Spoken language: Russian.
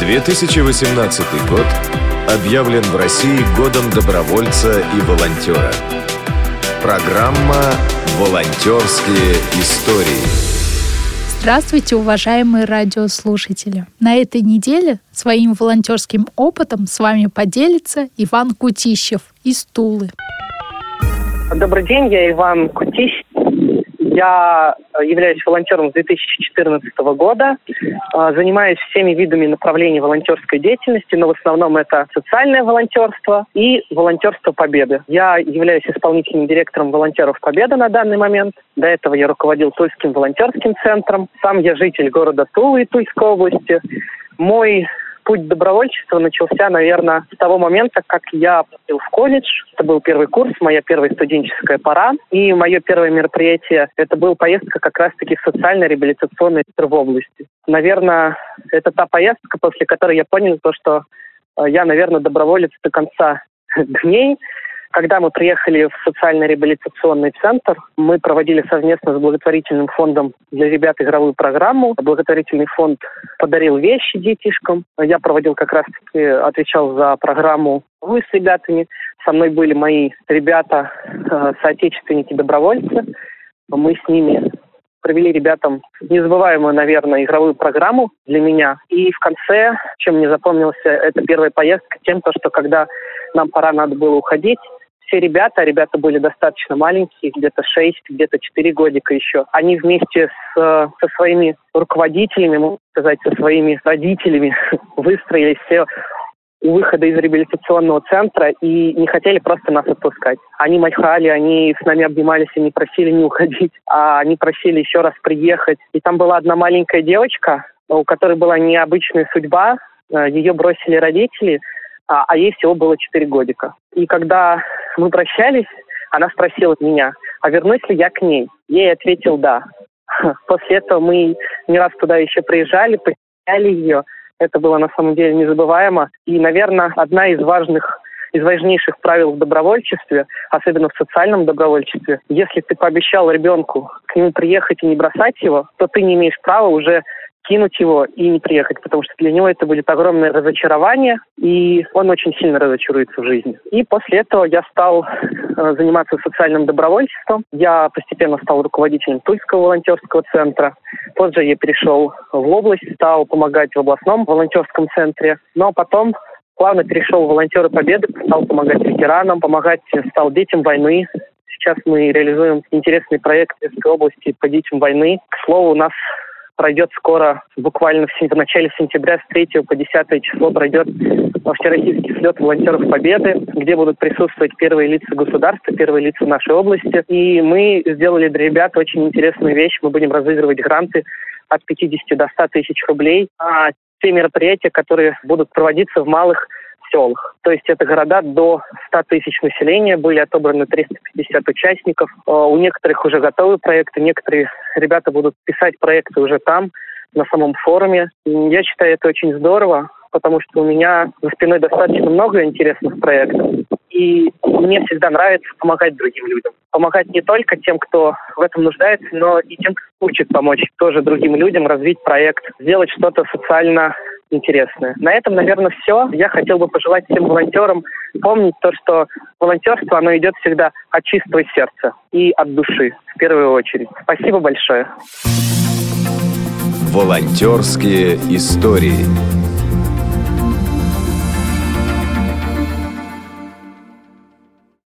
2018 год объявлен в России годом добровольца и волонтера. Программа «Волонтерские истории». Здравствуйте, уважаемые радиослушатели! На этой неделе своим волонтерским опытом с вами поделится Иван Кутищев из Тулы. Добрый день, я Иван Кутищев. Я являюсь волонтером с 2014 года, э, занимаюсь всеми видами направлений волонтерской деятельности, но в основном это социальное волонтерство и волонтерство Победы. Я являюсь исполнительным директором волонтеров Победы на данный момент. До этого я руководил Тульским волонтерским центром. Сам я житель города Тулы и Тульской области. Мой путь добровольчества начался, наверное, с того момента, как я поступил в колледж. Это был первый курс, моя первая студенческая пора. И мое первое мероприятие – это была поездка как раз-таки в социально-реабилитационный центр в области. Наверное, это та поездка, после которой я понял то, что э, я, наверное, доброволец до конца дней. Когда мы приехали в социально-реабилитационный центр, мы проводили совместно с благотворительным фондом для ребят игровую программу. Благотворительный фонд подарил вещи детишкам. Я проводил как раз-таки, отвечал за программу вы с ребятами. Со мной были мои ребята, э, соотечественники-добровольцы. Мы с ними провели ребятам незабываемую, наверное, игровую программу для меня. И в конце, чем мне запомнился, это первая поездка тем, то, что когда нам пора надо было уходить, все ребята, ребята были достаточно маленькие, где-то 6, где-то 4 годика еще, они вместе с, со своими руководителями, можно сказать, со своими родителями выстроились все у выхода из реабилитационного центра и не хотели просто нас отпускать. Они махали, они с нами обнимались, они просили не уходить, а они просили еще раз приехать. И там была одна маленькая девочка, у которой была необычная судьба, э, ее бросили родители, а, а ей всего было 4 годика. И когда мы прощались, она спросила меня, а вернусь ли я к ней? Я ей ответил «да». После этого мы не раз туда еще приезжали, посещали ее. Это было на самом деле незабываемо. И, наверное, одна из важных из важнейших правил в добровольчестве, особенно в социальном добровольчестве, если ты пообещал ребенку к нему приехать и не бросать его, то ты не имеешь права уже кинуть его и не приехать, потому что для него это будет огромное разочарование, и он очень сильно разочаруется в жизни. И после этого я стал э, заниматься социальным добровольчеством. Я постепенно стал руководителем Тульского волонтерского центра. Позже я перешел в область, стал помогать в областном волонтерском центре. Но потом плавно перешел в волонтеры Победы, стал помогать ветеранам, помогать стал детям войны, Сейчас мы реализуем интересный проект в области по детям войны. К слову, у нас пройдет скоро, буквально в, в начале сентября, с 3 по 10 число пройдет всероссийский слет волонтеров Победы, где будут присутствовать первые лица государства, первые лица нашей области. И мы сделали для ребят очень интересную вещь. Мы будем разыгрывать гранты от 50 до 100 тысяч рублей. А те мероприятия, которые будут проводиться в малых селах. То есть это города до 100 тысяч населения, были отобраны 350 участников. Э, у некоторых уже готовы проекты, некоторые ребята будут писать проекты уже там, на самом форуме. Я считаю, это очень здорово, потому что у меня за спиной достаточно много интересных проектов. И мне всегда нравится помогать другим людям. Помогать не только тем, кто в этом нуждается, но и тем, кто хочет помочь тоже другим людям развить проект, сделать что-то социально интересное. На этом, наверное, все. Я хотел бы пожелать всем волонтерам помнить то, что волонтерство, оно идет всегда от чистого сердца и от души, в первую очередь. Спасибо большое. Волонтерские истории.